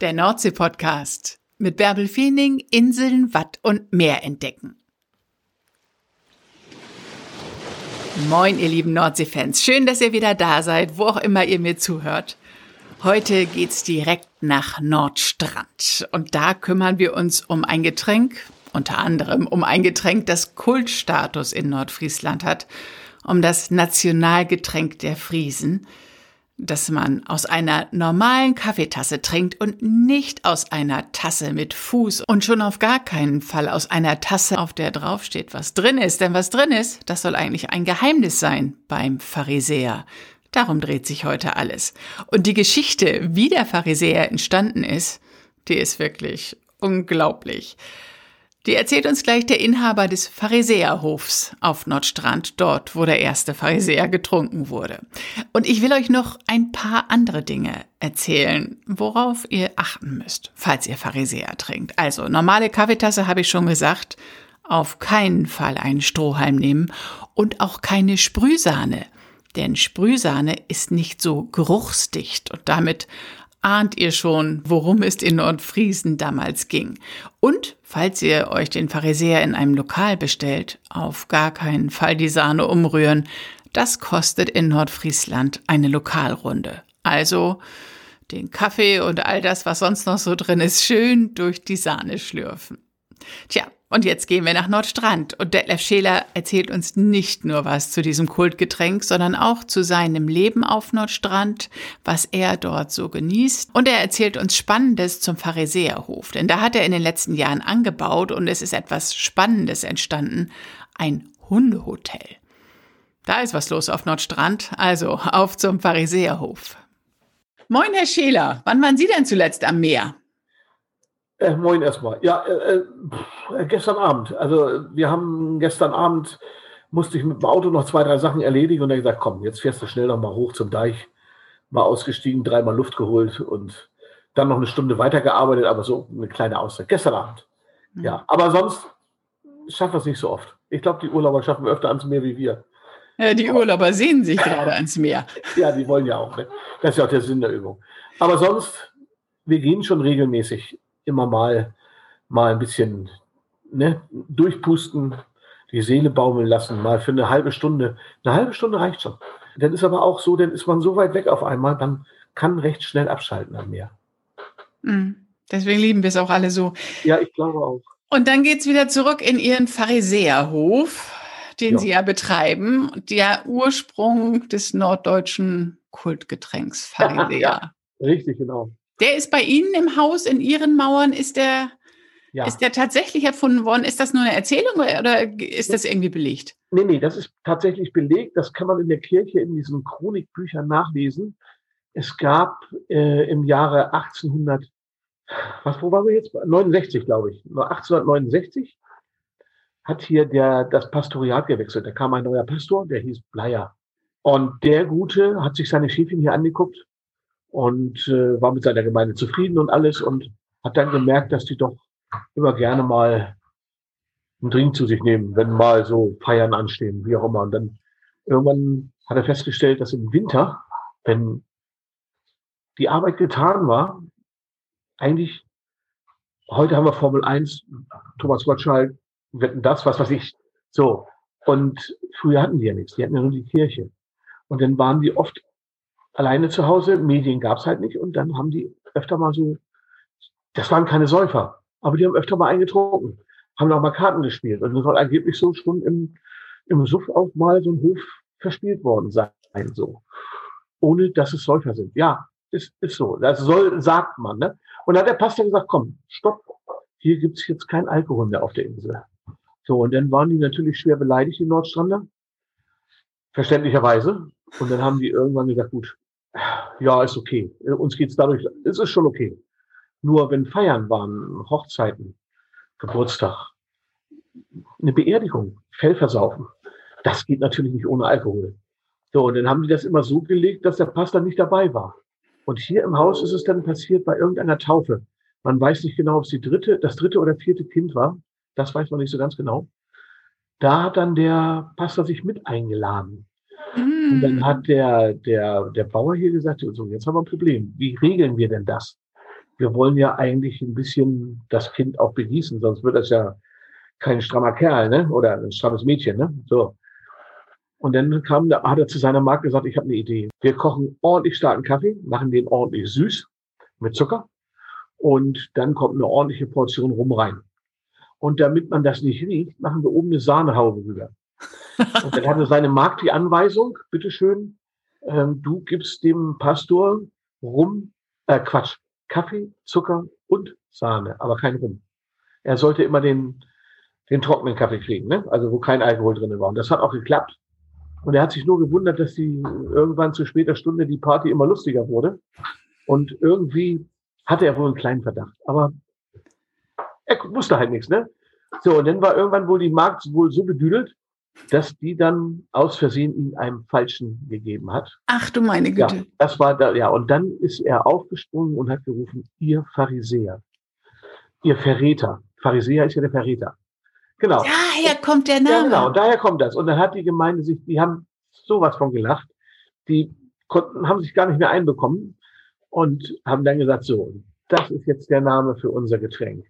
Der Nordsee-Podcast mit Bärbel Feening, Inseln, Watt und Meer entdecken. Moin, ihr lieben Nordsee-Fans. Schön, dass ihr wieder da seid, wo auch immer ihr mir zuhört. Heute geht's direkt nach Nordstrand. Und da kümmern wir uns um ein Getränk, unter anderem um ein Getränk, das Kultstatus in Nordfriesland hat, um das Nationalgetränk der Friesen – dass man aus einer normalen Kaffeetasse trinkt und nicht aus einer Tasse mit Fuß und schon auf gar keinen Fall aus einer Tasse, auf der draufsteht, was drin ist. Denn was drin ist, das soll eigentlich ein Geheimnis sein beim Pharisäer. Darum dreht sich heute alles. Und die Geschichte, wie der Pharisäer entstanden ist, die ist wirklich unglaublich. Die erzählt uns gleich der Inhaber des Pharisäerhofs auf Nordstrand, dort, wo der erste Pharisäer getrunken wurde. Und ich will euch noch ein paar andere Dinge erzählen, worauf ihr achten müsst, falls ihr Pharisäer trinkt. Also, normale Kaffeetasse habe ich schon gesagt, auf keinen Fall einen Strohhalm nehmen und auch keine Sprühsahne. Denn Sprühsahne ist nicht so geruchsdicht und damit ahnt ihr schon, worum es in Nordfriesen damals ging. Und falls ihr euch den Pharisäer in einem Lokal bestellt, auf gar keinen Fall die Sahne umrühren. Das kostet in Nordfriesland eine Lokalrunde. Also den Kaffee und all das, was sonst noch so drin ist, schön durch die Sahne schlürfen. Tja, und jetzt gehen wir nach Nordstrand und Detlef Scheler erzählt uns nicht nur was zu diesem Kultgetränk, sondern auch zu seinem Leben auf Nordstrand, was er dort so genießt. Und er erzählt uns Spannendes zum Pharisäerhof, denn da hat er in den letzten Jahren angebaut und es ist etwas Spannendes entstanden, ein Hundehotel. Da ist was los auf Nordstrand, also auf zum Pharisäerhof. Moin, Herr Scheler, wann waren Sie denn zuletzt am Meer? Äh, moin erstmal. Ja, äh, äh, gestern Abend. Also wir haben gestern Abend musste ich mit dem Auto noch zwei, drei Sachen erledigen und dann gesagt, komm, jetzt fährst du schnell noch mal hoch zum Deich, mal ausgestiegen, dreimal Luft geholt und dann noch eine Stunde weitergearbeitet, aber so eine kleine Auszeit. Gestern Abend. Mhm. Ja, aber sonst schaffen wir es nicht so oft. Ich glaube, die Urlauber schaffen wir öfter ans Meer wie wir. Ja, die Urlauber sehen sich gerade ans Meer. Ja, die wollen ja auch. Ne? Das ist ja auch der Sinn der Übung. Aber sonst, wir gehen schon regelmäßig immer mal, mal ein bisschen ne, durchpusten, die Seele baumeln lassen, mal für eine halbe Stunde. Eine halbe Stunde reicht schon. Dann ist aber auch so, dann ist man so weit weg auf einmal, man kann recht schnell abschalten am Meer. Mhm. Deswegen lieben wir es auch alle so. Ja, ich glaube auch. Und dann geht es wieder zurück in Ihren Pharisäerhof, den ja. Sie ja betreiben. Der Ursprung des norddeutschen Kultgetränks Pharisäer. ja, richtig, genau. Der ist bei Ihnen im Haus, in Ihren Mauern, ist der, ja. ist der tatsächlich erfunden worden? Ist das nur eine Erzählung oder ist das irgendwie belegt? Nee, nee, das ist tatsächlich belegt. Das kann man in der Kirche in diesen Chronikbüchern nachlesen. Es gab äh, im Jahre 1800, was, wo waren wir jetzt? 69, glaube ich. 1869 hat hier der, das Pastoriat gewechselt. Da kam ein neuer Pastor, der hieß Bleier. Und der Gute hat sich seine Schäfchen hier angeguckt und äh, war mit seiner Gemeinde zufrieden und alles und hat dann gemerkt, dass die doch immer gerne mal einen Drink zu sich nehmen, wenn mal so Feiern anstehen, wie auch immer. Und dann irgendwann hat er festgestellt, dass im Winter, wenn die Arbeit getan war, eigentlich, heute haben wir Formel 1, Thomas Gottschalk, wetten das, was weiß ich, so. Und früher hatten die ja nichts, die hatten ja nur die Kirche. Und dann waren die oft alleine zu Hause, Medien gab's halt nicht und dann haben die öfter mal so, das waren keine Säufer, aber die haben öfter mal eingetrunken, haben auch mal Karten gespielt und das soll angeblich so schon im, im Suff auch mal so ein Hof verspielt worden sein, so. Ohne dass es Säufer sind. Ja, ist, ist so. Das soll, sagt man, ne? Und dann hat der Pastor gesagt, komm, stopp, hier gibt's jetzt kein Alkohol mehr auf der Insel. So, und dann waren die natürlich schwer beleidigt, die Nordstrander. Verständlicherweise. Und dann haben die irgendwann gesagt, gut, ja, ist okay. Uns geht's dadurch, es ist schon okay. Nur wenn Feiern waren, Hochzeiten, Geburtstag, eine Beerdigung, Fellversaufen, das geht natürlich nicht ohne Alkohol. So, und dann haben die das immer so gelegt, dass der Pastor nicht dabei war. Und hier im Haus ist es dann passiert bei irgendeiner Taufe. Man weiß nicht genau, ob es die dritte, das dritte oder vierte Kind war. Das weiß man nicht so ganz genau. Da hat dann der Pastor sich mit eingeladen. Mm. Und dann mm. hat der, der, der Bauer hier gesagt, so, jetzt haben wir ein Problem. Wie regeln wir denn das? wir wollen ja eigentlich ein bisschen das Kind auch begießen, sonst wird das ja kein strammer Kerl, ne? Oder ein strammes Mädchen, ne? So. Und dann kam, da hat er zu seiner Marke gesagt, ich habe eine Idee. Wir kochen ordentlich starken Kaffee, machen den ordentlich süß mit Zucker und dann kommt eine ordentliche Portion rum rein. Und damit man das nicht riecht, machen wir oben eine Sahnehaube rüber. Und dann hatte seine Magd die Anweisung, bitteschön, ähm, du gibst dem Pastor Rum, äh, Quatsch, Kaffee, Zucker und Sahne, aber kein Rum. Er sollte immer den, den trockenen Kaffee kriegen, ne? also wo kein Alkohol drin war. Und das hat auch geklappt. Und er hat sich nur gewundert, dass die irgendwann zu später Stunde die Party immer lustiger wurde. Und irgendwie hatte er wohl einen kleinen Verdacht. Aber er wusste halt nichts, ne? So, und dann war irgendwann wohl die Markt wohl so bedüdelt, dass die dann aus Versehen ihn einem Falschen gegeben hat. Ach du meine Güte. Ja, das war da, ja. Und dann ist er aufgesprungen und hat gerufen, ihr Pharisäer, ihr Verräter. Pharisäer ist ja der Verräter. Genau. Daher kommt der Name. Ja, genau, daher kommt das. Und dann hat die Gemeinde sich, die haben sowas von gelacht. Die konnten, haben sich gar nicht mehr einbekommen und haben dann gesagt, so, das ist jetzt der Name für unser Getränk.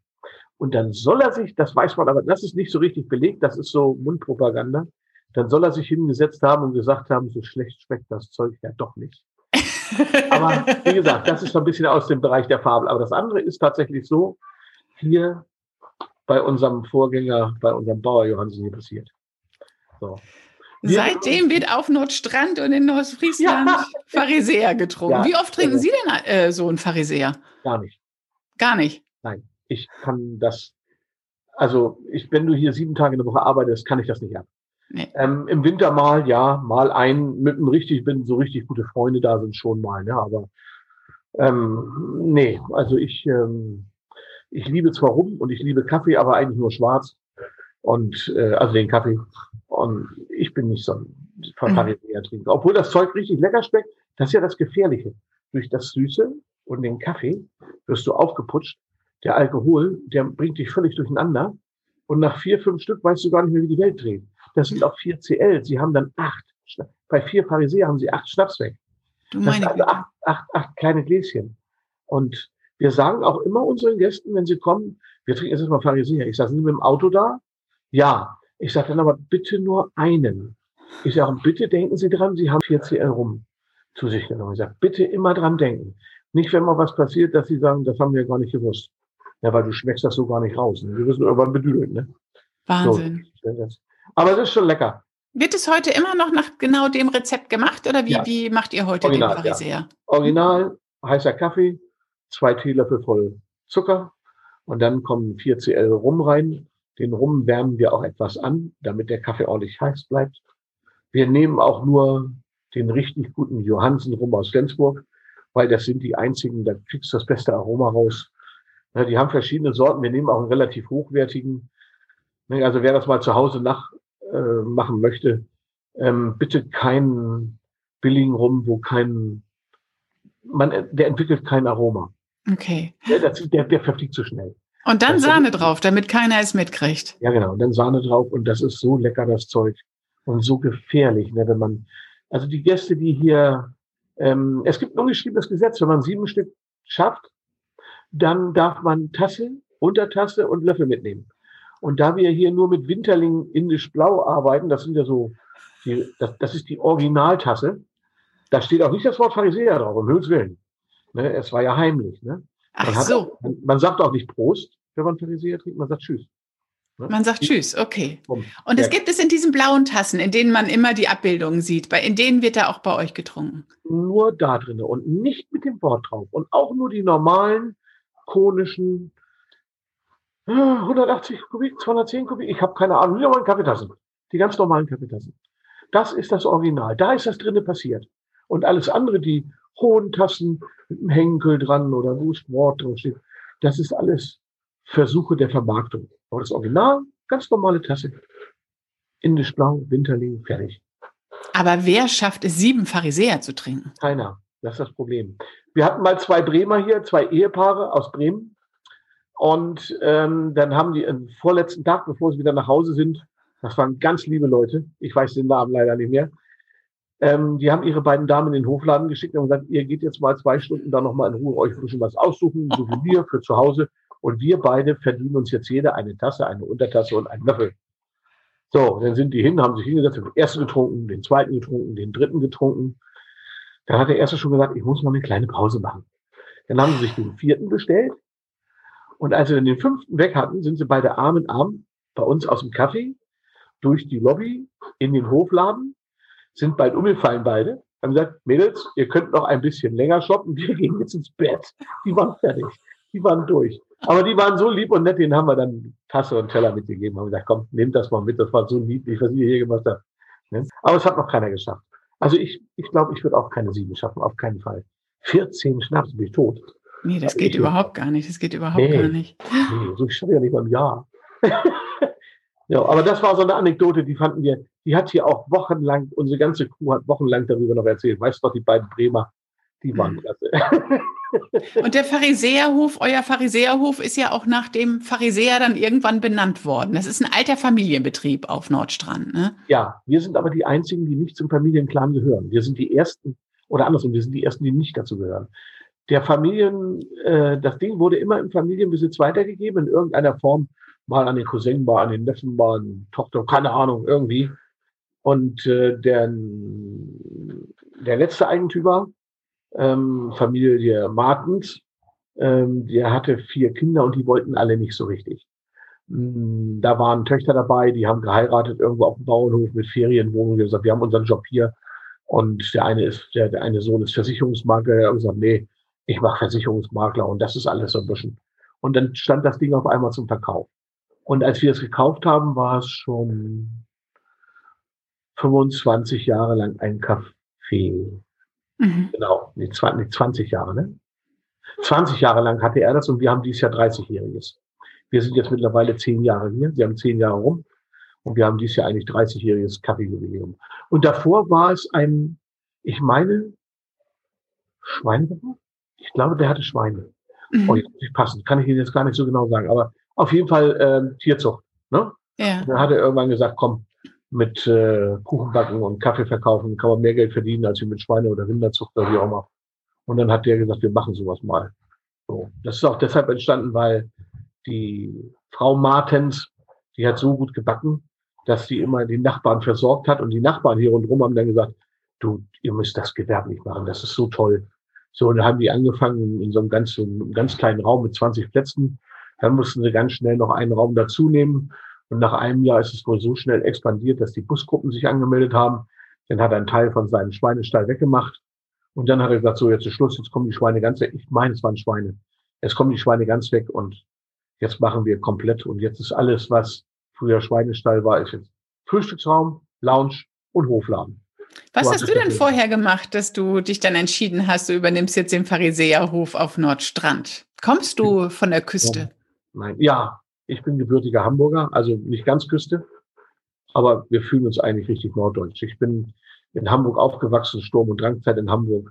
Und dann soll er sich, das weiß man, aber das ist nicht so richtig belegt, das ist so Mundpropaganda, dann soll er sich hingesetzt haben und gesagt haben, so schlecht schmeckt das Zeug ja doch nicht. aber wie gesagt, das ist so ein bisschen aus dem Bereich der Fabel. Aber das andere ist tatsächlich so, hier bei unserem Vorgänger, bei unserem Bauer Johansen hier passiert. So. Seitdem wird auf Nordstrand und in Nordfriesland ja. Pharisäer getrunken. Ja, Wie oft trinken also. Sie denn äh, so einen Pharisäer? Gar nicht. Gar nicht? Nein, ich kann das, also ich, wenn du hier sieben Tage in der Woche arbeitest, kann ich das nicht ab. Nee. Ähm, Im Winter mal, ja, mal ein mit einem richtig, bin so richtig gute Freunde da sind schon mal, ne, aber ähm, nee, also ich, ähm, ich liebe zwar rum und ich liebe Kaffee, aber eigentlich nur schwarz und äh, also den Kaffee und ich bin nicht so ein Pharisäer trinker. Obwohl das Zeug richtig lecker schmeckt, das ist ja das Gefährliche. Durch das Süße und den Kaffee wirst du aufgeputscht. Der Alkohol, der bringt dich völlig durcheinander. Und nach vier, fünf Stück weißt du gar nicht mehr, wie die Welt dreht. Das sind auch vier CL. Sie haben dann acht. Bei vier Pharisäer haben sie acht Schnaps weg. Du das sind also acht, acht, acht kleine Gläschen. Und wir sagen auch immer unseren Gästen, wenn sie kommen, wir trinken jetzt erstmal Pharisäer. Ich sage, sind Sie mit dem Auto da? Ja. Ich sage dann aber bitte nur einen. Ich sage, bitte denken Sie dran, Sie haben 4CL rum zu sich genommen. Ich sage, bitte immer dran denken. Nicht, wenn mal was passiert, dass Sie sagen, das haben wir gar nicht gewusst. Ja, weil du schmeckst das so gar nicht raus. Ne? Wir wissen irgendwann bedüdeln. Ne? Wahnsinn. So. Aber es ist schon lecker. Wird es heute immer noch nach genau dem Rezept gemacht oder wie, ja. wie macht ihr heute Original, den Pharisäer? Ja. Original, heißer Kaffee, zwei Teelöffel voll Zucker und dann kommen 4 CL Rum rein, den Rum wärmen wir auch etwas an, damit der Kaffee ordentlich heiß bleibt. Wir nehmen auch nur den richtig guten Johansen Rum aus Flensburg, weil das sind die einzigen, da kriegst du das beste Aroma raus. Ja, die haben verschiedene Sorten. Wir nehmen auch einen relativ hochwertigen. Also wer das mal zu Hause nach äh, machen möchte, ähm, bitte keinen billigen Rum, wo kein, man, der entwickelt kein Aroma. Okay. Der, der, der verfliegt zu schnell. Und dann das Sahne drauf, damit keiner es mitkriegt. Ja, genau. Und dann Sahne drauf. Und das ist so lecker, das Zeug. Und so gefährlich, ne, wenn man, also die Gäste, die hier, ähm, es gibt ein ungeschriebenes Gesetz, wenn man sieben Stück schafft, dann darf man Tasse, Untertasse und Löffel mitnehmen. Und da wir hier nur mit Winterling indisch blau arbeiten, das sind ja so, die, das, das ist die Originaltasse, da steht auch nicht das Wort Pharisäer drauf, um Höchst Willen. Ne, es war ja heimlich. Ne? Ach man so. Hat, man, man sagt auch nicht Prost, wenn man Pharisäer trinkt, man sagt Tschüss. Ne? Man sagt Tschüss, okay. Und es gibt es in diesen blauen Tassen, in denen man immer die Abbildungen sieht. Bei, in denen wird da auch bei euch getrunken. Nur da drin und nicht mit dem Wort drauf. Und auch nur die normalen konischen 180 Kubik, 210 Kubik. Ich habe keine Ahnung. Mal Kaffeetassen. Die ganz normalen Kaffeetassen. Das ist das Original. Da ist das drinnen passiert. Und alles andere, die hohen Tassen mit einem Henkel dran oder wo Wort drin steht, das ist alles Versuche der Vermarktung. Aber das Original, ganz normale Tasse. Indisch blau, Winterling, fertig. Aber wer schafft es, sieben Pharisäer zu trinken? Keiner. Das ist das Problem. Wir hatten mal zwei Bremer hier, zwei Ehepaare aus Bremen. Und ähm, dann haben die am vorletzten Tag, bevor sie wieder nach Hause sind, das waren ganz liebe Leute, ich weiß den Namen leider nicht mehr, Ähm, die haben ihre beiden Damen in den Hofladen geschickt und gesagt, ihr geht jetzt mal zwei Stunden da nochmal in Ruhe euch ein bisschen was aussuchen, so wie wir für zu Hause. Und wir beide verdienen uns jetzt jeder eine Tasse, eine Untertasse und einen Löffel. So, dann sind die hin, haben sich hingesetzt, den ersten getrunken, den zweiten getrunken, den dritten getrunken. Dann hat der erste schon gesagt, ich muss mal eine kleine Pause machen. Dann haben sie sich den vierten bestellt. Und als sie dann den fünften weg hatten, sind sie beide Arm in Arm bei uns aus dem Kaffee durch die Lobby in den Hofladen, sind bald umgefallen beide, haben gesagt, Mädels, ihr könnt noch ein bisschen länger shoppen, wir gehen jetzt ins Bett. Die waren fertig, die waren durch. Aber die waren so lieb und nett, denen haben wir dann Tasse und Teller mitgegeben. Haben gesagt, komm, nehmt das mal mit, das war so niedlich, was ihr hier gemacht habt. Ne? Aber es hat noch keiner geschafft. Also ich, ich glaube, ich würde auch keine sieben schaffen, auf keinen Fall. 14 Schnaps bin ich tot. Nee, das geht ich überhaupt gar nicht. Das geht überhaupt nee, gar nicht. Nee, so ich schaffe ja nicht beim Jahr. ja, aber das war so eine Anekdote, die fanden wir, die hat hier auch wochenlang, unsere ganze Crew hat wochenlang darüber noch erzählt. Weißt du doch, die beiden Bremer, die waren mhm. klasse. Und der Pharisäerhof, euer Pharisäerhof ist ja auch nach dem Pharisäer dann irgendwann benannt worden. Das ist ein alter Familienbetrieb auf Nordstrand, ne? Ja, wir sind aber die einzigen, die nicht zum Familienclan gehören. Wir sind die ersten, oder andersrum, wir sind die ersten, die nicht dazu gehören. Der Familien, äh, das Ding wurde immer im Familienbesitz weitergegeben, in irgendeiner Form, mal an den Cousin, mal an den Neffen, mal an die Tochter, keine Ahnung, irgendwie. Und äh, der, der letzte Eigentümer, ähm, Familie Martens, ähm, der hatte vier Kinder und die wollten alle nicht so richtig. Mm, da waren Töchter dabei, die haben geheiratet irgendwo auf dem Bauernhof mit Ferienwohnungen. Die haben gesagt, wir haben unseren Job hier. Und der eine ist, der, der eine Sohn ist Versicherungsmakler. Der hat gesagt, nee, ich mache Versicherungsmakler und das ist alles so ein bisschen. Und dann stand das Ding auf einmal zum Verkauf. Und als wir es gekauft haben, war es schon 25 Jahre lang ein Café. Mhm. Genau, nee, 20 Jahre, ne? 20 Jahre lang hatte er das und wir haben dieses Jahr 30-Jähriges. Wir sind jetzt mittlerweile zehn Jahre hier. Sie haben zehn Jahre rum. Und wir haben dieses Jahr eigentlich 30-jähriges Kaffeejubiläum. Und davor war es ein, ich meine, Schweinebauer? Ich glaube, der hatte Schweine. Mhm. Oh, jetzt muss ich passen. Kann ich Ihnen jetzt gar nicht so genau sagen. Aber auf jeden Fall ähm, Tierzucht. Ne? Ja. Dann hat er irgendwann gesagt, komm, mit äh, Kuchenbacken und Kaffee verkaufen kann man mehr Geld verdienen, als mit Schweine- oder Rinderzucht oder wie auch immer. Und dann hat der gesagt, wir machen sowas mal. So. Das ist auch deshalb entstanden, weil die Frau Martens, die hat so gut gebacken, dass sie immer die Nachbarn versorgt hat. Und die Nachbarn hier rundherum haben dann gesagt, du, ihr müsst das gewerblich machen, das ist so toll. So, und dann haben die angefangen in so einem ganz, so einem ganz kleinen Raum mit 20 Plätzen. Dann mussten sie ganz schnell noch einen Raum dazu nehmen. Und nach einem Jahr ist es wohl so schnell expandiert, dass die Busgruppen sich angemeldet haben. Dann hat er einen Teil von seinem Schweinestall weggemacht. Und dann hat er gesagt, so jetzt ist Schluss, jetzt kommen die Schweine ganz weg. Ich meine, es waren Schweine. Jetzt kommen die Schweine ganz weg und jetzt machen wir komplett. Und jetzt ist alles, was früher Schweinestall war, ist jetzt Frühstücksraum, Lounge und Hofladen. Was so hast du denn vorher gemacht, dass du dich dann entschieden hast, du übernimmst jetzt den Pharisäerhof auf Nordstrand? Kommst du von der Küste? Nein, ja, ich bin gebürtiger Hamburger, also nicht ganz Küste, aber wir fühlen uns eigentlich richtig norddeutsch. Ich bin in Hamburg aufgewachsen, Sturm- und Drangzeit in Hamburg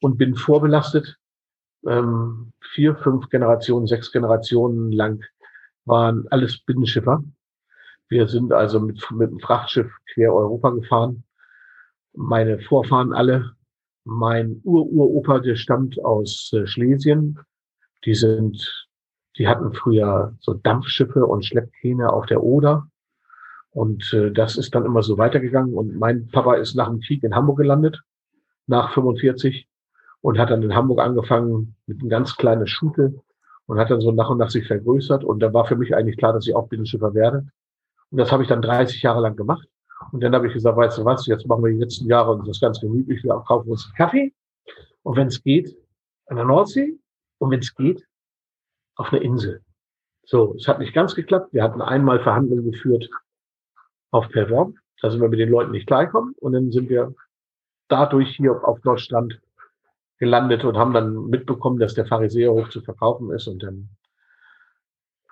und bin vorbelastet. Ähm, vier, fünf Generationen, sechs Generationen lang waren alles Binnenschiffer. Wir sind also mit, mit dem Frachtschiff quer Europa gefahren. Meine Vorfahren alle. Mein Ur-Uropa, der stammt aus äh, Schlesien. Die sind die hatten früher so Dampfschiffe und Schleppkähne auf der Oder. Und äh, das ist dann immer so weitergegangen. Und mein Papa ist nach dem Krieg in Hamburg gelandet, nach 45, und hat dann in Hamburg angefangen mit einem ganz kleinen Schute und hat dann so nach und nach sich vergrößert. Und da war für mich eigentlich klar, dass ich auch Binnenschiffer werde. Und das habe ich dann 30 Jahre lang gemacht. Und dann habe ich gesagt, weißt du was, jetzt machen wir die letzten Jahre und das ganz gemütlich, wir kaufen uns einen Kaffee. Und wenn es geht, an der Nordsee. Und wenn es geht, auf einer Insel. So, es hat nicht ganz geklappt. Wir hatten einmal Verhandlungen geführt auf Perron. Da sind wir mit den Leuten nicht klargekommen. Und dann sind wir dadurch hier auf Nordstrand gelandet und haben dann mitbekommen, dass der Pharisäerhof zu verkaufen ist. Und dann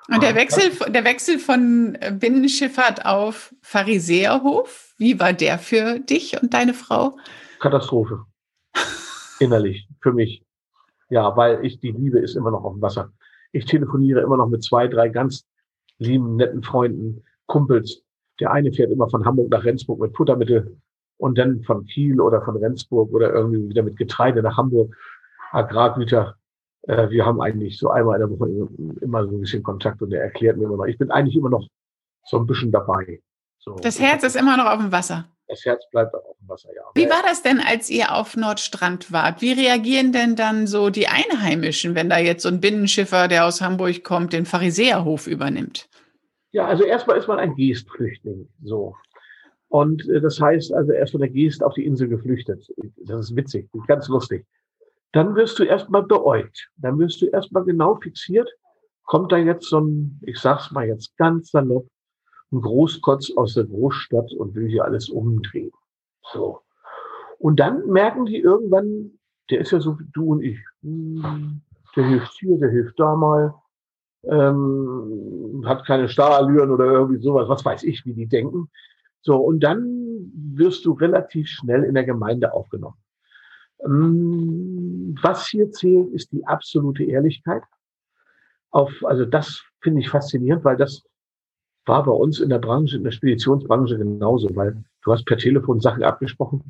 und der Wechsel, der Wechsel von Binnenschifffahrt auf Pharisäerhof, wie war der für dich und deine Frau? Katastrophe. Innerlich, für mich. Ja, weil ich, die Liebe ist immer noch auf dem Wasser. Ich telefoniere immer noch mit zwei, drei ganz lieben, netten Freunden, Kumpels. Der eine fährt immer von Hamburg nach Rendsburg mit Futtermittel und dann von Kiel oder von Rendsburg oder irgendwie wieder mit Getreide nach Hamburg, Agrargüter. Äh, wir haben eigentlich so einmal in der Woche immer so ein bisschen Kontakt und er erklärt mir immer noch. Ich bin eigentlich immer noch so ein bisschen dabei. So. Das Herz ist immer noch auf dem Wasser. Das Herz bleibt auch auf dem Wasser, ja. Wie war das denn, als ihr auf Nordstrand wart? Wie reagieren denn dann so die Einheimischen, wenn da jetzt so ein Binnenschiffer, der aus Hamburg kommt, den Pharisäerhof übernimmt? Ja, also erstmal ist man ein Geestflüchtling, so. Und äh, das heißt also erst von der Geest auf die Insel geflüchtet. Das ist witzig, ganz lustig. Dann wirst du erstmal beäugt. Dann wirst du erstmal genau fixiert. Kommt da jetzt so ein, ich sag's mal jetzt ganz salopp, ein Großkotz aus der Großstadt und will hier alles umdrehen. So. Und dann merken die irgendwann, der ist ja so wie du und ich. Hm, der hilft hier, der hilft da mal ähm, hat keine Starallüren oder irgendwie sowas, was weiß ich, wie die denken. So, und dann wirst du relativ schnell in der Gemeinde aufgenommen. Ähm, was hier zählt, ist die absolute Ehrlichkeit. Auf, also das finde ich faszinierend, weil das war bei uns in der Branche, in der Speditionsbranche genauso, weil du hast per Telefon Sachen abgesprochen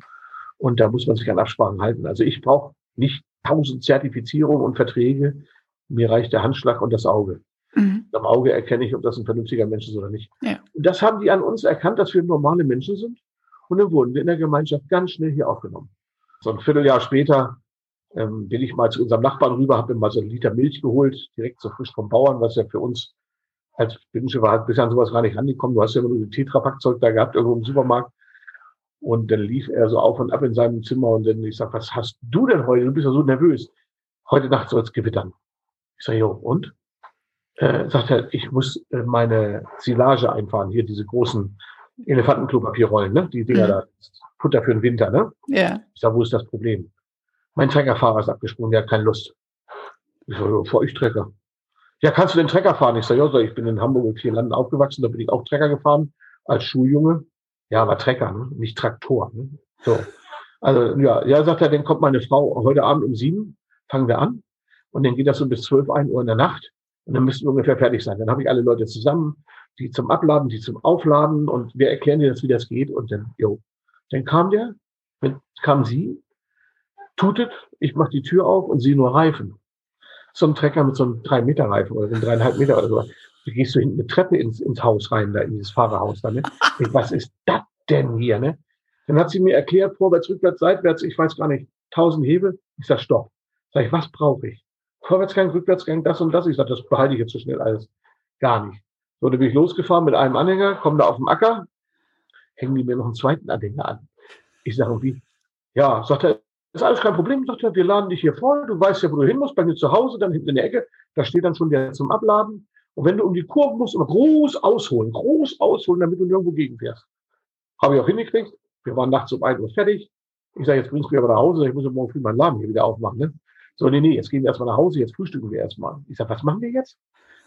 und da muss man sich an Absprachen halten. Also ich brauche nicht tausend Zertifizierungen und Verträge, mir reicht der Handschlag und das Auge. Mhm. Am Auge erkenne ich, ob das ein vernünftiger Mensch ist oder nicht. Ja. Und das haben die an uns erkannt, dass wir normale Menschen sind. Und dann wurden wir in der Gemeinschaft ganz schnell hier aufgenommen. So ein Vierteljahr später ähm, bin ich mal zu unserem Nachbarn rüber, habe mir mal so einen Liter Milch geholt, direkt so frisch vom Bauern, was ja für uns als Binnenschiffer halt bisher an sowas gar nicht rangekommen. Du hast ja immer nur ein Tetrapackzeug da gehabt, irgendwo im Supermarkt. Und dann lief er so auf und ab in seinem Zimmer und dann ich sag, was hast du denn heute? Du bist ja so nervös. Heute Nacht soll es gewittern. Ich sage, jo, und? Äh, sagt er, ich muss äh, meine Silage einfahren, hier diese großen Elefantenklopapierrollen, ne? Die Dinger mhm. da, Futter für den Winter, ne? Ja. Ich sage, wo ist das Problem? Mein Treckerfahrer ist abgesprungen, der hat keine Lust. Ich sage, vor euch Trecker. Ja, kannst du den Trecker fahren? Ich sage, ja, ich bin in Hamburg und vier Landen aufgewachsen, da bin ich auch Trecker gefahren, als Schuljunge. Ja, aber Trecker, ne? nicht Traktor. Ne? So. Also, ja, ja, sagt er, dann kommt meine Frau heute Abend um sieben, fangen wir an. Und dann geht das so bis zwölf, ein Uhr in der Nacht. Und dann müssten wir ungefähr fertig sein. Dann habe ich alle Leute zusammen, die zum Abladen, die zum Aufladen und wir erklären dir jetzt, wie das geht. Und dann, jo. Dann kam der, dann kam sie, tutet, ich mache die Tür auf und sie nur Reifen. So ein Trecker mit so einem drei Meter Reifen oder so einem dreieinhalb Meter oder so. Da gehst du hinten eine Treppe ins, ins Haus rein, da in dieses Fahrerhaus da, ne? Was ist das denn hier, ne? Dann hat sie mir erklärt, vorwärts, rückwärts, seitwärts, ich weiß gar nicht, tausend Hebel. Ich sag, stopp. Sag ich, was brauche ich? Vorwärtsgang, Rückwärtsgang, das und das. Ich sage, das behalte ich jetzt so schnell alles. Gar nicht. So, dann bin ich losgefahren mit einem Anhänger, komme da auf dem Acker, hängen die mir noch einen zweiten Anhänger an. Ich sage, wie? Ja, sagt er, ist alles kein Problem. Sagt er, wir laden dich hier voll. Du weißt ja, wo du hin musst, bei mir zu Hause, dann hinten in der Ecke. Da steht dann schon der zum Abladen. Und wenn du um die Kurve musst, immer groß ausholen, groß ausholen, damit du nirgendwo gegenfährst. Habe ich auch hingekriegt. Wir waren nachts um 1 Uhr fertig. Ich sage, jetzt bringst du mich aber nach Hause. Ich muss ja morgen früh meinen Laden hier wieder aufmachen. Ne? So, nee, nee, jetzt gehen wir erstmal nach Hause, jetzt frühstücken wir erstmal. Ich sage, was machen wir jetzt?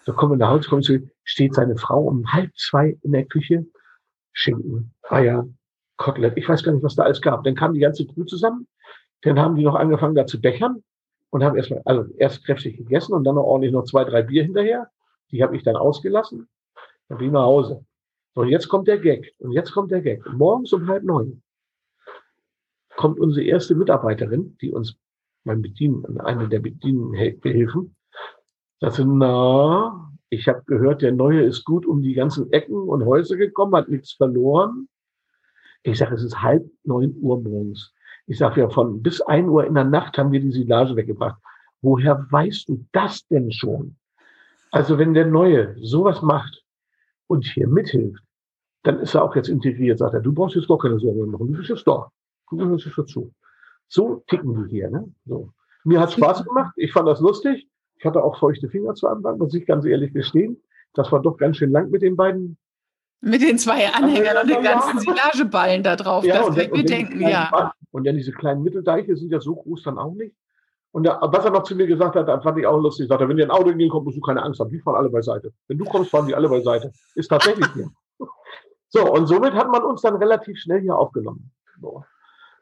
So kommen wir nach Hause, kommen zu, steht seine Frau um halb zwei in der Küche, Schinken, Eier, Kotelett, ich weiß gar nicht, was da alles gab. Dann kam die ganze Crew zusammen, dann haben die noch angefangen da zu bechern und haben erstmal, also erst kräftig gegessen und dann noch ordentlich noch zwei, drei Bier hinterher. Die habe ich dann ausgelassen. Dann bin ich nach Hause. So, und jetzt kommt der Gag. Und jetzt kommt der Gag. Morgens um halb neun kommt unsere erste Mitarbeiterin, die uns mein Bedienen, eine der Bedienenhilfen, sagte, na, ich habe gehört, der Neue ist gut um die ganzen Ecken und Häuser gekommen, hat nichts verloren. Ich sage, es ist halb neun Uhr morgens. Ich sage ja, von bis ein Uhr in der Nacht haben wir die Silage weggebracht. Woher weißt du das denn schon? Also wenn der Neue sowas macht und hier mithilft, dann ist er auch jetzt integriert, sagt er, du brauchst jetzt gar keine Sorge machen, du bist jetzt da. Du gehörst jetzt dazu. So ticken die hier. Ne? So. Mir hat Spaß gemacht. Ich fand das lustig. Ich hatte auch feuchte Finger zu Anfang, muss ich ganz ehrlich gestehen. Das war doch ganz schön lang mit den beiden. Mit den zwei Anhängern und den ganzen Silageballen da drauf. Ja, das kann ich mir denken, ja. Und dann diese kleinen Mitteldeiche sind ja so groß dann auch nicht. Und da, was er noch zu mir gesagt hat, fand ich auch lustig. Sagt er, wenn dir ein Auto entgegenkommt, musst du keine Angst haben. Die fahren alle beiseite. Wenn du kommst, fahren die alle beiseite. Ist tatsächlich hier. So, und somit hat man uns dann relativ schnell hier aufgenommen. So.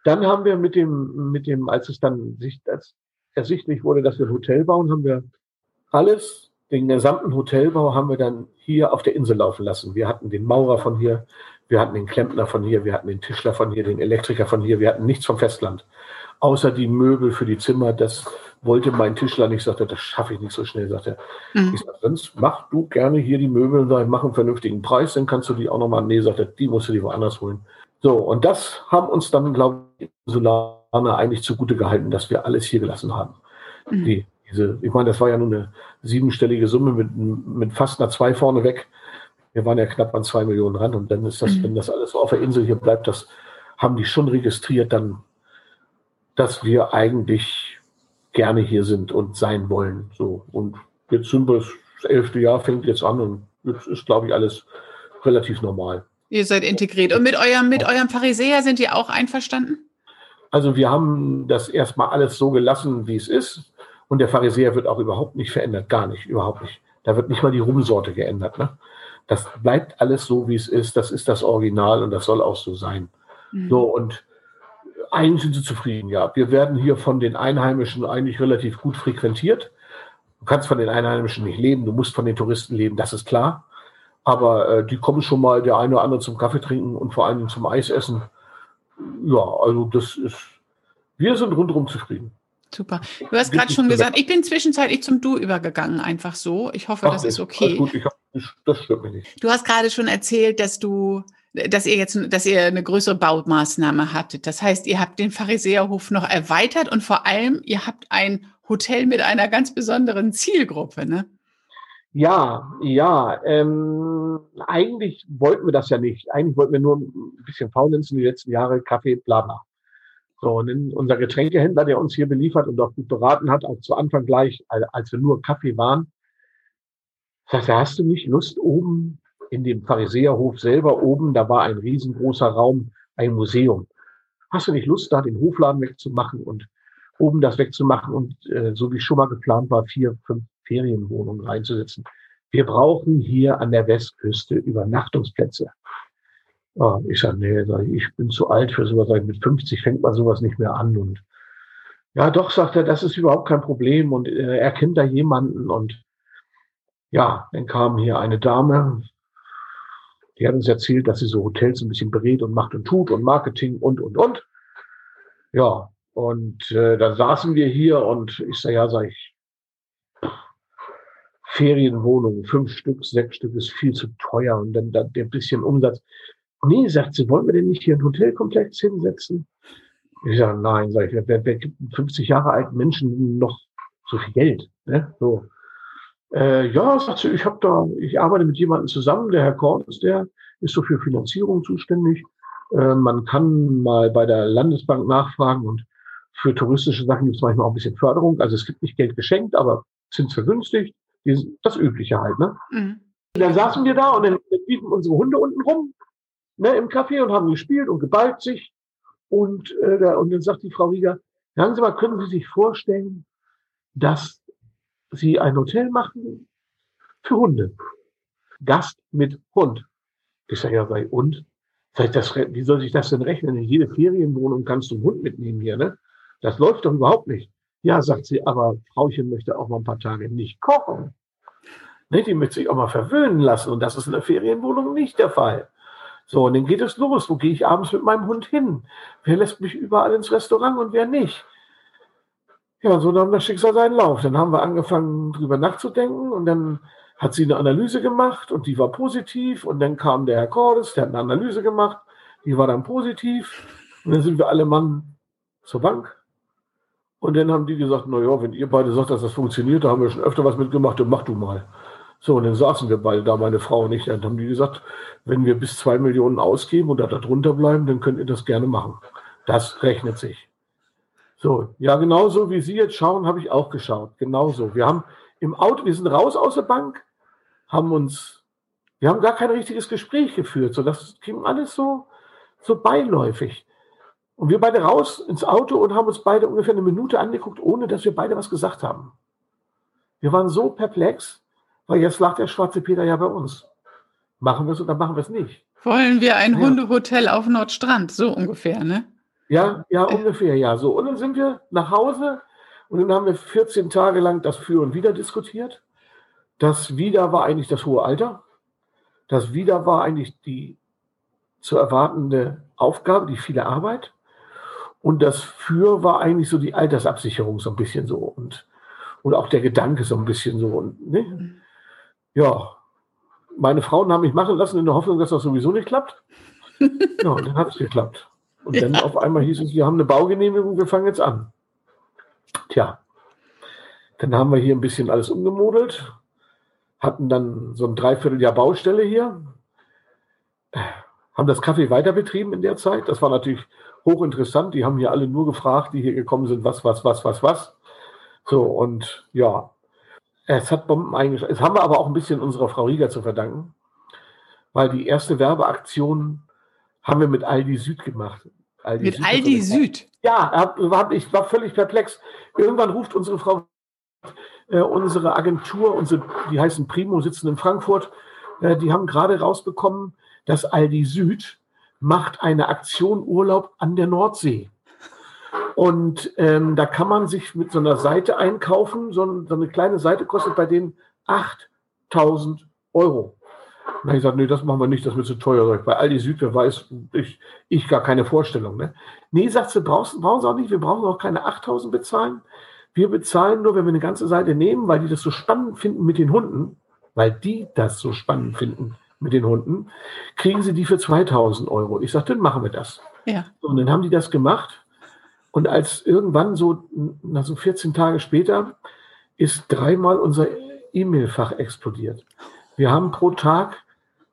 Dann haben wir mit dem, mit dem, als es dann sich, als ersichtlich wurde, dass wir ein Hotel bauen, haben wir alles, den gesamten Hotelbau haben wir dann hier auf der Insel laufen lassen. Wir hatten den Maurer von hier, Wir hatten den Klempner von hier, wir hatten den Tischler von hier, den Elektriker von hier, wir hatten nichts vom Festland. Außer die Möbel für die Zimmer, das wollte mein Tischler nicht, sagte, das schaffe ich nicht so schnell, sagte er. Mhm. Ich sagte, sonst mach du gerne hier die Möbel, sag, mach einen vernünftigen Preis, dann kannst du die auch nochmal, nee, sagte die musst du die woanders holen. So, und das haben uns dann, glaube ich, Solana eigentlich zugute gehalten, dass wir alles hier gelassen haben. Mhm. Die, diese, ich meine, das war ja nur eine siebenstellige Summe mit, mit fast einer zwei vorne weg. Wir waren ja knapp an zwei Millionen ran und dann ist das, mhm. wenn das alles so auf der Insel hier bleibt, das haben die schon registriert, dann, dass wir eigentlich gerne hier sind und sein wollen. So. Und jetzt sind wir, das elfte Jahr fängt jetzt an und jetzt ist, glaube ich, alles relativ normal. Ihr seid integriert. Und mit eurem, mit eurem Pharisäer sind ihr auch einverstanden? Also wir haben das erstmal alles so gelassen, wie es ist. Und der Pharisäer wird auch überhaupt nicht verändert. Gar nicht, überhaupt nicht. Da wird nicht mal die Rumsorte geändert. Ne? Das bleibt alles so, wie es ist. Das ist das Original und das soll auch so sein. Mhm. So, und eigentlich sind sie zufrieden, ja. Wir werden hier von den Einheimischen eigentlich relativ gut frequentiert. Du kannst von den Einheimischen nicht leben, du musst von den Touristen leben, das ist klar. Aber äh, die kommen schon mal der eine oder andere zum Kaffee trinken und vor allem zum Eis essen. Ja, also das ist, wir sind rundherum zufrieden. Super. Du hast gerade schon gesagt, ich bin zwischenzeitlich zum Du übergegangen, einfach so. Ich hoffe, Ach, das ist okay. Gut, hab, das stört mich nicht. Du hast gerade schon erzählt, dass du, dass ihr jetzt, dass ihr eine größere Baumaßnahme hattet. Das heißt, ihr habt den Pharisäerhof noch erweitert und vor allem, ihr habt ein Hotel mit einer ganz besonderen Zielgruppe, ne? Ja, ja. Ähm, eigentlich wollten wir das ja nicht. Eigentlich wollten wir nur ein bisschen faulenzen die letzten Jahre, Kaffee, bla bla. So, und unser Getränkehändler, der uns hier beliefert und auch gut beraten hat, auch zu Anfang gleich, als wir nur Kaffee waren, sagte, hast du nicht Lust oben in dem Pharisäerhof selber oben, da war ein riesengroßer Raum, ein Museum. Hast du nicht Lust, da den Hofladen wegzumachen und oben das wegzumachen und äh, so wie schon mal geplant war, vier, fünf Ferienwohnungen reinzusetzen. Wir brauchen hier an der Westküste Übernachtungsplätze. Oh, ich sage, nee, ich bin zu alt für sowas. Mit 50 fängt man sowas nicht mehr an. Und ja, doch, sagt er, das ist überhaupt kein Problem. Und äh, er kennt da jemanden. Und ja, dann kam hier eine Dame, die hat uns erzählt, dass sie so Hotels ein bisschen berät und macht und tut und Marketing und, und, und. Ja, und äh, dann saßen wir hier und ich sage, ja, sag ich, Ferienwohnungen, fünf Stück, sechs Stück ist viel zu teuer und dann, dann der bisschen Umsatz. Nee, sagt sie, wollen wir denn nicht hier einen Hotelkomplex hinsetzen? Ich sage, nein, sag ich, wer, wer gibt 50 Jahre alten Menschen noch so viel Geld? Ne? So. Äh, ja, sagt sie, ich habe da, ich arbeite mit jemandem zusammen, der Herr Korn der ist so für Finanzierung zuständig. Äh, man kann mal bei der Landesbank nachfragen und für touristische Sachen gibt es manchmal auch ein bisschen Förderung. Also es gibt nicht Geld geschenkt, aber sind vergünstigt das Übliche halt, ne? Mhm. Dann saßen wir da und dann liefen unsere Hunde unten rum, ne, im Café und haben gespielt und geballt sich. Und, äh, da, und dann sagt die Frau Rieger, sagen Sie mal, können Sie sich vorstellen, dass Sie ein Hotel machen für Hunde? Gast mit Hund. Ich sage, ja, bei und? Das, wie soll sich das denn rechnen? In jede Ferienwohnung kannst du einen Hund mitnehmen hier, ne? Das läuft doch überhaupt nicht. Ja, sagt sie, aber Frauchen möchte auch mal ein paar Tage nicht kochen. Ne, die möchte sich auch mal verwöhnen lassen und das ist in der Ferienwohnung nicht der Fall. So, und dann geht es los. Wo gehe ich abends mit meinem Hund hin? Wer lässt mich überall ins Restaurant und wer nicht? Ja, und so nahm das Schicksal seinen Lauf. Dann haben wir angefangen, drüber nachzudenken und dann hat sie eine Analyse gemacht und die war positiv und dann kam der Herr Cordes, der hat eine Analyse gemacht, die war dann positiv und dann sind wir alle Mann zur Bank und dann haben die gesagt, na ja, wenn ihr beide sagt, dass das funktioniert, da haben wir schon öfter was mitgemacht, dann mach du mal. So, und dann saßen wir beide da, meine Frau und ich. Dann haben die gesagt, wenn wir bis zwei Millionen ausgeben und da drunter bleiben, dann könnt ihr das gerne machen. Das rechnet sich. So, ja, genauso wie Sie jetzt schauen, habe ich auch geschaut. Genauso. Wir haben im Auto, wir sind raus aus der Bank, haben uns, wir haben gar kein richtiges Gespräch geführt. So, das ging alles so, so beiläufig. Und wir beide raus ins Auto und haben uns beide ungefähr eine Minute angeguckt, ohne dass wir beide was gesagt haben. Wir waren so perplex, weil jetzt lag der schwarze Peter ja bei uns. Machen wir es oder machen wir es nicht? Wollen wir ein ja. Hundehotel auf Nordstrand, so ungefähr, ne? Ja, ja, ungefähr, ja. So. Und dann sind wir nach Hause und dann haben wir 14 Tage lang das Für und Wider diskutiert. Das Wider war eigentlich das hohe Alter. Das Wider war eigentlich die zu erwartende Aufgabe, die viele Arbeit. Und das Für war eigentlich so die Altersabsicherung so ein bisschen so und, und auch der Gedanke so ein bisschen so. Und, ne? Ja, meine Frauen haben mich machen lassen in der Hoffnung, dass das sowieso nicht klappt. ja, und dann hat es geklappt. Und ja. dann auf einmal hieß es, wir haben eine Baugenehmigung, wir fangen jetzt an. Tja, dann haben wir hier ein bisschen alles umgemodelt, hatten dann so ein Dreivierteljahr Baustelle hier, haben das Kaffee weiter betrieben in der Zeit. Das war natürlich hochinteressant. Die haben hier alle nur gefragt, die hier gekommen sind, was, was, was, was, was. So, und ja, es hat Bomben eingeschlagen. Das haben wir aber auch ein bisschen unserer Frau Rieger zu verdanken, weil die erste Werbeaktion haben wir mit Aldi Süd gemacht. Aldi mit Süd Aldi Süd? Ja, ich war völlig perplex. Irgendwann ruft unsere Frau, äh, unsere Agentur, unsere, die heißen Primo, sitzen in Frankfurt, äh, die haben gerade rausbekommen, dass Aldi Süd macht eine Aktion Urlaub an der Nordsee. Und ähm, da kann man sich mit so einer Seite einkaufen. So, so eine kleine Seite kostet bei denen 8000 Euro. Und ich gesagt, nee, das machen wir nicht, das wird zu teuer. Bei Aldi Süd, wer weiß, ich, ich gar keine Vorstellung. Ne? Nee, sagt sie, brauchen, brauchen sie auch nicht, wir brauchen auch keine 8000 bezahlen. Wir bezahlen nur, wenn wir eine ganze Seite nehmen, weil die das so spannend finden mit den Hunden, weil die das so spannend finden mit den Hunden, kriegen sie die für 2000 Euro. Ich sagte, dann machen wir das. Ja. Und dann haben die das gemacht. Und als irgendwann so, nach so 14 Tage später, ist dreimal unser E-Mail-Fach explodiert. Wir haben pro Tag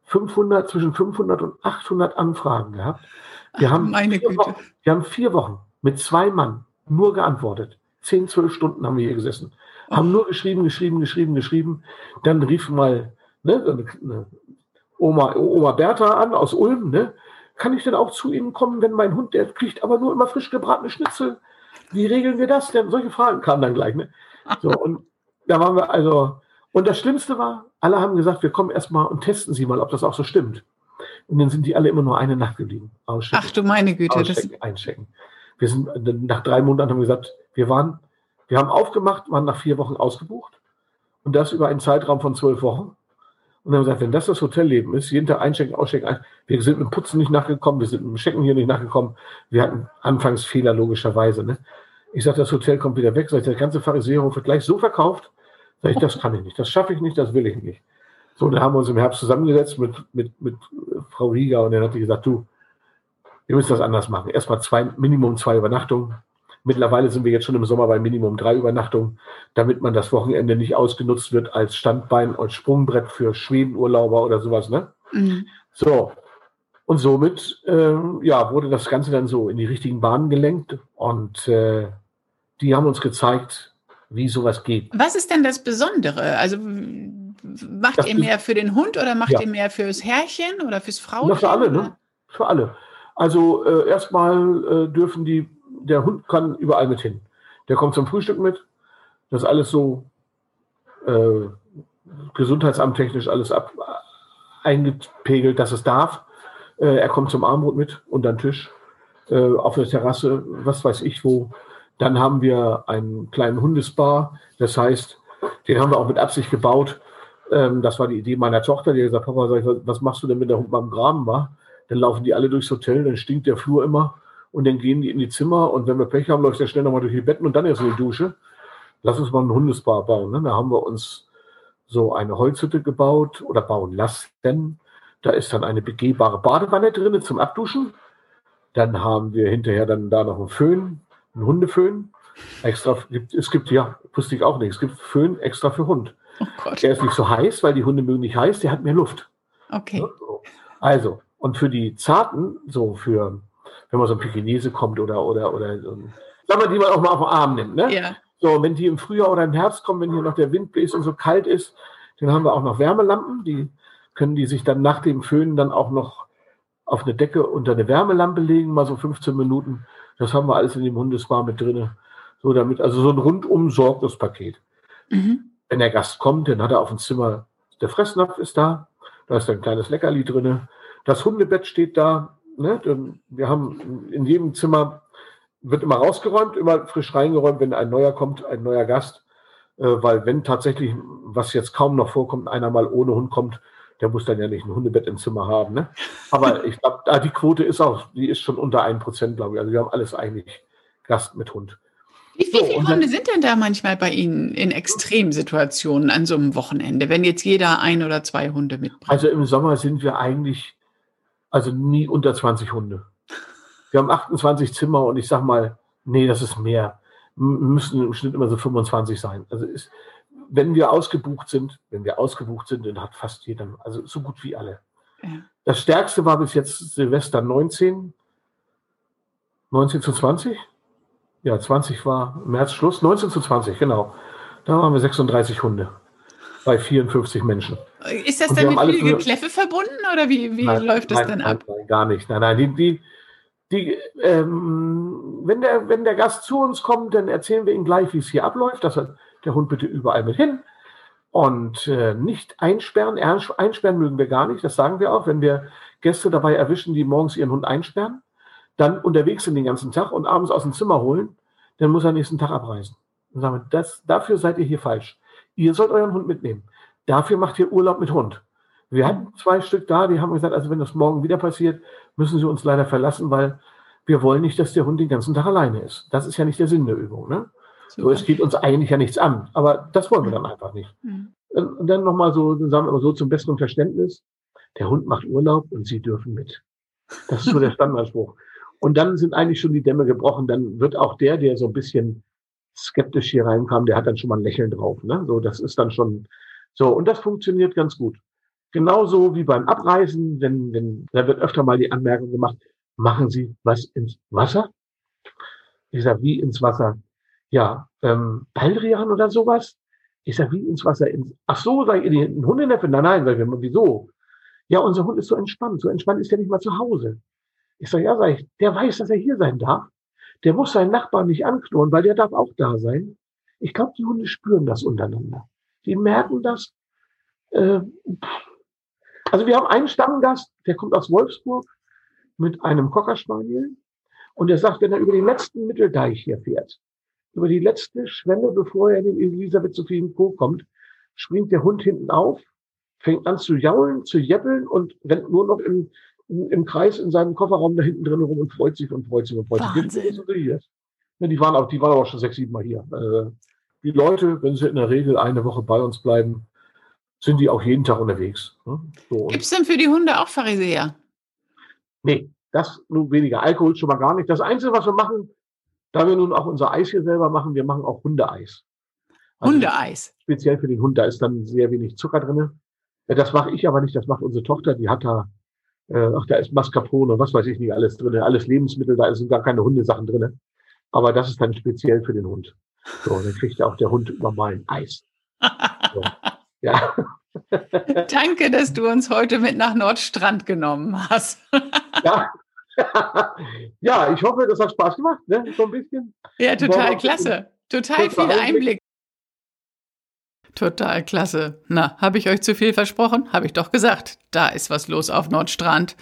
500, zwischen 500 und 800 Anfragen gehabt. Wir, Ach, haben, meine vier Wochen, wir haben vier Wochen mit zwei Mann nur geantwortet. Zehn, zwölf Stunden haben wir hier gesessen. Haben nur geschrieben, geschrieben, geschrieben, geschrieben. Dann rief mal ne, Oma, Oma Bertha an aus Ulm, ne? Kann ich denn auch zu Ihnen kommen, wenn mein Hund, der kriegt aber nur immer frisch gebratene Schnitzel? Wie regeln wir das denn? Solche Fragen kamen dann gleich, ne? So, und da waren wir also, und das Schlimmste war, alle haben gesagt, wir kommen erstmal und testen Sie mal, ob das auch so stimmt. Und dann sind die alle immer nur eine Nacht geblieben. Ach du meine Güte. Auschecken, einchecken. Wir sind, nach drei Monaten haben wir gesagt, wir waren, wir haben aufgemacht, waren nach vier Wochen ausgebucht. Und das über einen Zeitraum von zwölf Wochen. Und dann haben wir gesagt, wenn das das Hotelleben ist, jeden Tag einchecken, auschecken, ein, wir sind mit dem Putzen nicht nachgekommen, wir sind mit dem Checken hier nicht nachgekommen. Wir hatten anfangs Fehler, logischerweise. Ne? Ich sage, das Hotel kommt wieder weg. Sag ich, der ganze Pharisäerhof wird gleich so verkauft. Sag ich, das kann ich nicht, das schaffe ich nicht, das will ich nicht. So, dann haben wir uns im Herbst zusammengesetzt mit, mit, mit Frau Rieger und dann hat die gesagt, du, wir müssen das anders machen. Erstmal zwei, Minimum zwei Übernachtungen. Mittlerweile sind wir jetzt schon im Sommer bei Minimum drei Übernachtungen, damit man das Wochenende nicht ausgenutzt wird als Standbein und Sprungbrett für Schwedenurlauber oder sowas. Ne? Mhm. So. Und somit äh, ja, wurde das Ganze dann so in die richtigen Bahnen gelenkt und äh, die haben uns gezeigt, wie sowas geht. Was ist denn das Besondere? Also macht das ihr mehr für den Hund oder macht ja. ihr mehr fürs Herrchen oder fürs Frauchen? Na, für alle, ne? Für alle. Also äh, erstmal äh, dürfen die der Hund kann überall mit hin. Der kommt zum Frühstück mit. Das ist alles so äh, gesundheitsamttechnisch alles ab, eingepegelt, dass es darf. Äh, er kommt zum Armbrot mit und an Tisch äh, auf der Terrasse, was weiß ich wo. Dann haben wir einen kleinen Hundespa. Das heißt, den haben wir auch mit Absicht gebaut. Ähm, das war die Idee meiner Tochter, die hat gesagt, Papa, was machst du denn, wenn der Hund beim Graben war? Dann laufen die alle durchs Hotel, dann stinkt der Flur immer und dann gehen die in die Zimmer und wenn wir Pech haben, läuft der schnell nochmal durch die Betten und dann erst in die Dusche. Lass uns mal ein Hundespa bauen. Ne? Da haben wir uns so eine Holzhütte gebaut oder bauen lassen. Da ist dann eine begehbare Badewanne drin zum Abduschen. Dann haben wir hinterher dann da noch einen Föhn, einen Hundeföhn. Extra, es gibt, ja, wusste ich auch nicht, es gibt Föhn extra für Hund. Oh der ist nicht so heiß, weil die Hunde mögen nicht heiß, der hat mehr Luft. Okay. Also, und für die Zarten, so für wenn man so ein Pekinese kommt oder, oder, oder so ein, sagen wir, die man auch mal auf den Arm nimmt, ne? Ja. So, wenn die im Frühjahr oder im Herbst kommen, wenn hier noch der Wind bläst und so kalt ist, dann haben wir auch noch Wärmelampen, die können die sich dann nach dem Föhnen dann auch noch auf eine Decke unter eine Wärmelampe legen, mal so 15 Minuten. Das haben wir alles in dem Hundespa mit drin. So damit, also so ein rundum sorglos Paket. Mhm. Wenn der Gast kommt, dann hat er auf dem Zimmer, der Fressnapf ist da, da ist ein kleines Leckerli drin. Das Hundebett steht da, Ne? Wir haben in jedem Zimmer wird immer rausgeräumt, immer frisch reingeräumt, wenn ein neuer kommt, ein neuer Gast. Äh, weil wenn tatsächlich, was jetzt kaum noch vorkommt, einer mal ohne Hund kommt, der muss dann ja nicht ein Hundebett im Zimmer haben. Ne? Aber ich glaube, die Quote ist auch, die ist schon unter 1%, glaube ich. Also wir haben alles eigentlich Gast mit Hund. Wie, wie so, viele Hunde sind denn da manchmal bei Ihnen in Extremsituationen an so einem Wochenende, wenn jetzt jeder ein oder zwei Hunde mitbringt? Also im Sommer sind wir eigentlich, also nie unter 20 Hunde. Wir haben 28 Zimmer und ich sag mal, nee, das ist mehr. Müssen im Schnitt immer so 25 sein. Also ist, wenn wir ausgebucht sind, wenn wir ausgebucht sind, dann hat fast jeder, also so gut wie alle. Ja. Das stärkste war bis jetzt Silvester 19, 19 zu 20. Ja, 20 war März Schluss, 19 zu 20, genau. Da waren wir 36 Hunde bei 54 Menschen. Ist das dann mit viel Gekläffe verbunden oder wie, wie nein, läuft das nein, dann nein, ab? Nein, gar nicht. Nein, nein, die, die, die, ähm, wenn, der, wenn der Gast zu uns kommt, dann erzählen wir ihm gleich, wie es hier abläuft. Das heißt, der Hund bitte überall mit hin und äh, nicht einsperren. Einsperren mögen wir gar nicht, das sagen wir auch, wenn wir Gäste dabei erwischen, die morgens ihren Hund einsperren dann unterwegs sind den ganzen Tag und abends aus dem Zimmer holen, dann muss er nächsten Tag abreisen. Und sagen wir, das, dafür seid ihr hier falsch. Ihr sollt euren Hund mitnehmen. Dafür macht ihr Urlaub mit Hund. Wir hatten zwei Stück da, die haben gesagt, also wenn das morgen wieder passiert, müssen sie uns leider verlassen, weil wir wollen nicht, dass der Hund den ganzen Tag alleine ist. Das ist ja nicht der Sinn der Übung. Ne? So, es geht uns eigentlich ja nichts an, aber das wollen wir dann einfach nicht. Mhm. Und dann nochmal so, sagen wir mal so zum besseren Verständnis, der Hund macht Urlaub und Sie dürfen mit. Das ist so der Standardspruch. Und dann sind eigentlich schon die Dämme gebrochen. Dann wird auch der, der so ein bisschen skeptisch hier reinkam, der hat dann schon mal ein Lächeln drauf. Ne? So, das ist dann schon so. Und das funktioniert ganz gut. Genauso wie beim Abreisen, wenn, wenn, da wird öfter mal die Anmerkung gemacht, machen Sie was ins Wasser? Ich sage, wie ins Wasser? Ja, ähm, Baldrian oder sowas? Ich sage, wie ins Wasser? Ins, ach so, sag ich, ein Hundeneffe? Nein, nein, weil wir, wieso? Ja, unser Hund ist so entspannt. So entspannt ist er nicht mal zu Hause. Ich sage, ja, sag ich, der weiß, dass er hier sein darf. Der muss seinen Nachbarn nicht anknurren, weil der darf auch da sein. Ich glaube, die Hunde spüren das untereinander. Die merken das. Äh, also wir haben einen Stammgast, der kommt aus Wolfsburg mit einem Cockerspaniel. Und er sagt, wenn er über den letzten Mitteldeich hier fährt, über die letzte Schwelle, bevor er in den Elisabeth Sophien Co. kommt, springt der Hund hinten auf, fängt an zu jaulen, zu jeppeln und rennt nur noch im im Kreis in seinem Kofferraum da hinten drin rum und freut sich und freut sich und freut sich. Ja, die waren auch, die waren auch schon sechs, sieben Mal hier. Äh, die Leute, wenn sie in der Regel eine Woche bei uns bleiben, sind die auch jeden Tag unterwegs. Ne? So, Gibt es denn für die Hunde auch Pharisäer? Nee, das nur weniger. Alkohol schon mal gar nicht. Das Einzige, was wir machen, da wir nun auch unser Eis hier selber machen, wir machen auch Hundeeis. Also Hundeeis. Speziell für den Hund, da ist dann sehr wenig Zucker drin. Das mache ich aber nicht, das macht unsere Tochter, die hat da äh, ach, da ist Mascarpone, was weiß ich nicht, alles drin, alles Lebensmittel, da sind gar keine Hundesachen drin. Aber das ist dann speziell für den Hund. So, dann kriegt auch der Hund immer mal ein Eis. So. Ja. Danke, dass du uns heute mit nach Nordstrand genommen hast. ja. ja, ich hoffe, das hat Spaß gemacht, ne? So ein bisschen. Ja, total klasse. Total viel Einblick. Total klasse. Na, habe ich euch zu viel versprochen? Habe ich doch gesagt. Da ist was los auf Nordstrand.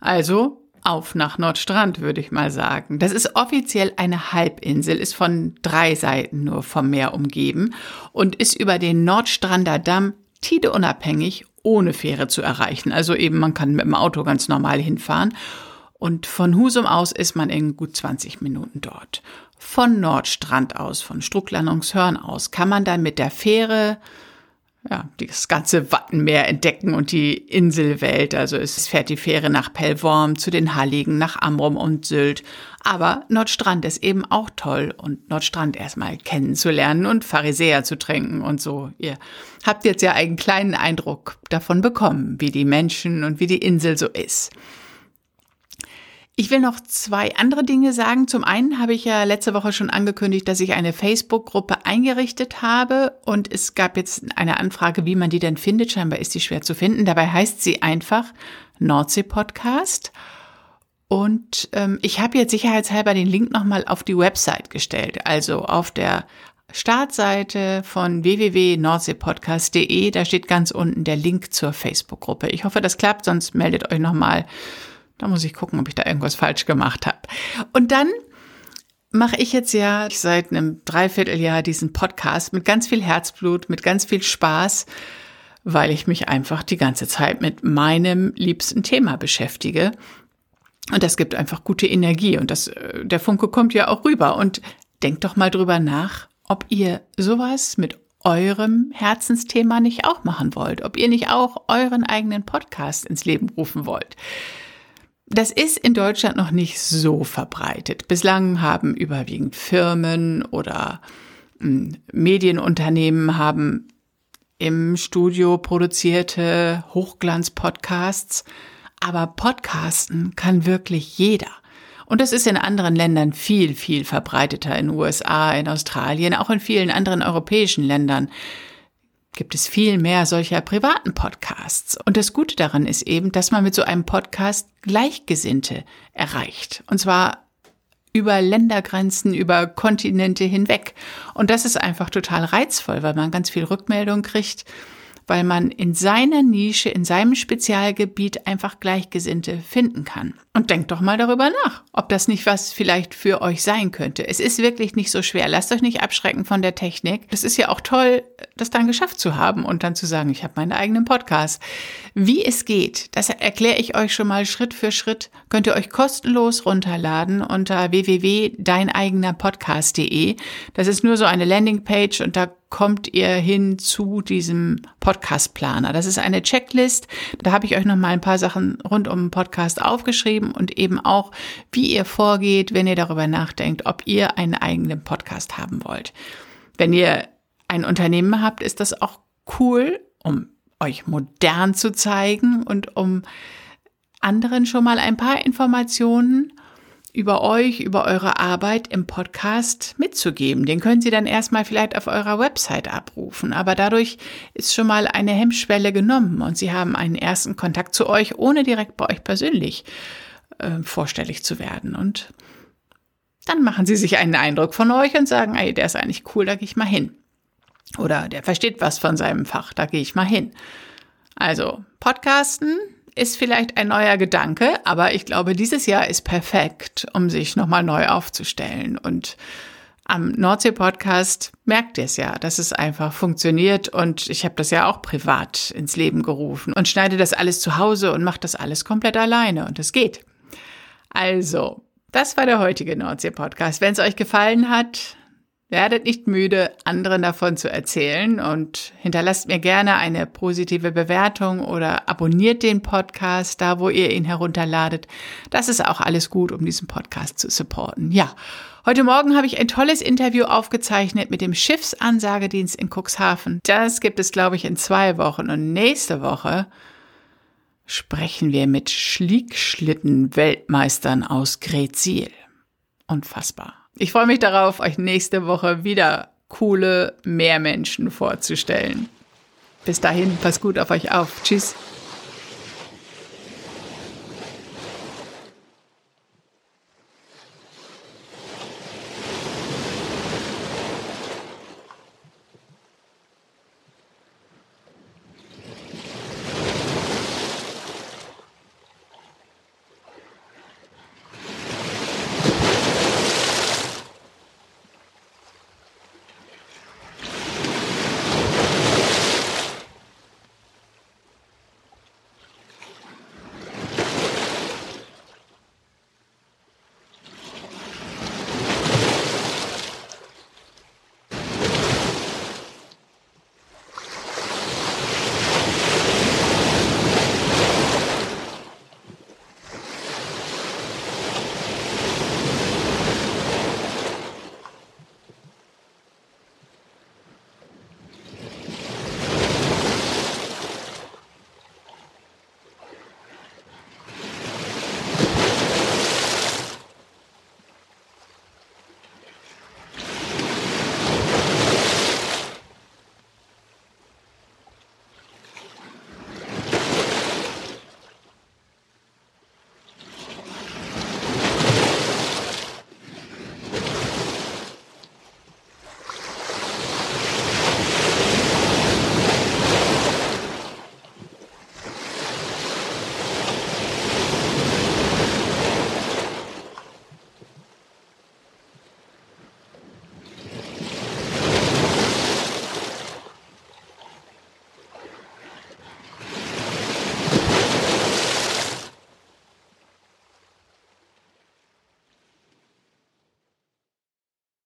Also auf nach Nordstrand, würde ich mal sagen. Das ist offiziell eine Halbinsel, ist von drei Seiten nur vom Meer umgeben und ist über den Nordstrander Damm tideunabhängig ohne Fähre zu erreichen. Also eben, man kann mit dem Auto ganz normal hinfahren. Und von Husum aus ist man in gut 20 Minuten dort. Von Nordstrand aus, von Strucklandungshörn aus, kann man dann mit der Fähre ja, das ganze Wattenmeer entdecken und die Inselwelt. Also es fährt die Fähre nach Pellworm, zu den Halligen, nach Amrum und Sylt. Aber Nordstrand ist eben auch toll und Nordstrand erstmal kennenzulernen und Pharisäer zu trinken und so. Ihr habt jetzt ja einen kleinen Eindruck davon bekommen, wie die Menschen und wie die Insel so ist. Ich will noch zwei andere Dinge sagen. Zum einen habe ich ja letzte Woche schon angekündigt, dass ich eine Facebook-Gruppe eingerichtet habe und es gab jetzt eine Anfrage, wie man die denn findet. Scheinbar ist die schwer zu finden. Dabei heißt sie einfach Nordsee Podcast. Und ähm, ich habe jetzt sicherheitshalber den Link nochmal auf die Website gestellt, also auf der Startseite von www.nordseepodcast.de. Da steht ganz unten der Link zur Facebook-Gruppe. Ich hoffe, das klappt, sonst meldet euch nochmal da muss ich gucken, ob ich da irgendwas falsch gemacht habe. Und dann mache ich jetzt ja seit einem Dreivierteljahr diesen Podcast mit ganz viel Herzblut, mit ganz viel Spaß. weil ich mich einfach die ganze Zeit mit meinem liebsten Thema beschäftige. Und das gibt einfach gute Energie und das, äh, der Funke kommt ja auch rüber. Und denkt doch mal drüber nach, ob ihr sowas mit eurem Herzensthema nicht auch machen wollt, ob ihr nicht auch euren eigenen Podcast ins Leben rufen wollt. Das ist in Deutschland noch nicht so verbreitet. Bislang haben überwiegend Firmen oder hm, Medienunternehmen haben im Studio produzierte Hochglanz-Podcasts. Aber Podcasten kann wirklich jeder. Und das ist in anderen Ländern viel, viel verbreiteter. In USA, in Australien, auch in vielen anderen europäischen Ländern gibt es viel mehr solcher privaten Podcasts. Und das Gute daran ist eben, dass man mit so einem Podcast Gleichgesinnte erreicht. Und zwar über Ländergrenzen, über Kontinente hinweg. Und das ist einfach total reizvoll, weil man ganz viel Rückmeldung kriegt weil man in seiner Nische, in seinem Spezialgebiet einfach Gleichgesinnte finden kann. Und denkt doch mal darüber nach, ob das nicht was vielleicht für euch sein könnte. Es ist wirklich nicht so schwer. Lasst euch nicht abschrecken von der Technik. Es ist ja auch toll, das dann geschafft zu haben und dann zu sagen, ich habe meinen eigenen Podcast. Wie es geht, das erkläre ich euch schon mal Schritt für Schritt. Könnt ihr euch kostenlos runterladen unter www.deineigenerpodcast.de. Das ist nur so eine Landingpage und da kommt ihr hin zu diesem Podcast-Planer. Das ist eine Checklist. Da habe ich euch noch mal ein paar Sachen rund um den Podcast aufgeschrieben und eben auch, wie ihr vorgeht, wenn ihr darüber nachdenkt, ob ihr einen eigenen Podcast haben wollt. Wenn ihr ein Unternehmen habt, ist das auch cool, um euch modern zu zeigen und um anderen schon mal ein paar Informationen über euch, über eure Arbeit im Podcast mitzugeben. Den können Sie dann erstmal vielleicht auf eurer Website abrufen, aber dadurch ist schon mal eine Hemmschwelle genommen und Sie haben einen ersten Kontakt zu euch, ohne direkt bei euch persönlich äh, vorstellig zu werden. Und dann machen Sie sich einen Eindruck von euch und sagen, ey, der ist eigentlich cool, da gehe ich mal hin. Oder der versteht was von seinem Fach, da gehe ich mal hin. Also, Podcasten ist vielleicht ein neuer Gedanke, aber ich glaube, dieses Jahr ist perfekt, um sich nochmal neu aufzustellen. Und am Nordsee-Podcast merkt ihr es ja, dass es einfach funktioniert und ich habe das ja auch privat ins Leben gerufen und schneide das alles zu Hause und mache das alles komplett alleine und es geht. Also, das war der heutige Nordsee-Podcast. Wenn es euch gefallen hat, Werdet nicht müde, anderen davon zu erzählen und hinterlasst mir gerne eine positive Bewertung oder abonniert den Podcast da, wo ihr ihn herunterladet. Das ist auch alles gut, um diesen Podcast zu supporten. Ja, heute Morgen habe ich ein tolles Interview aufgezeichnet mit dem Schiffsansagedienst in Cuxhaven. Das gibt es, glaube ich, in zwei Wochen und nächste Woche sprechen wir mit Schlickschlitten-Weltmeistern aus Gretzil. Unfassbar. Ich freue mich darauf, euch nächste Woche wieder coole Meermenschen vorzustellen. Bis dahin, passt gut auf euch auf. Tschüss.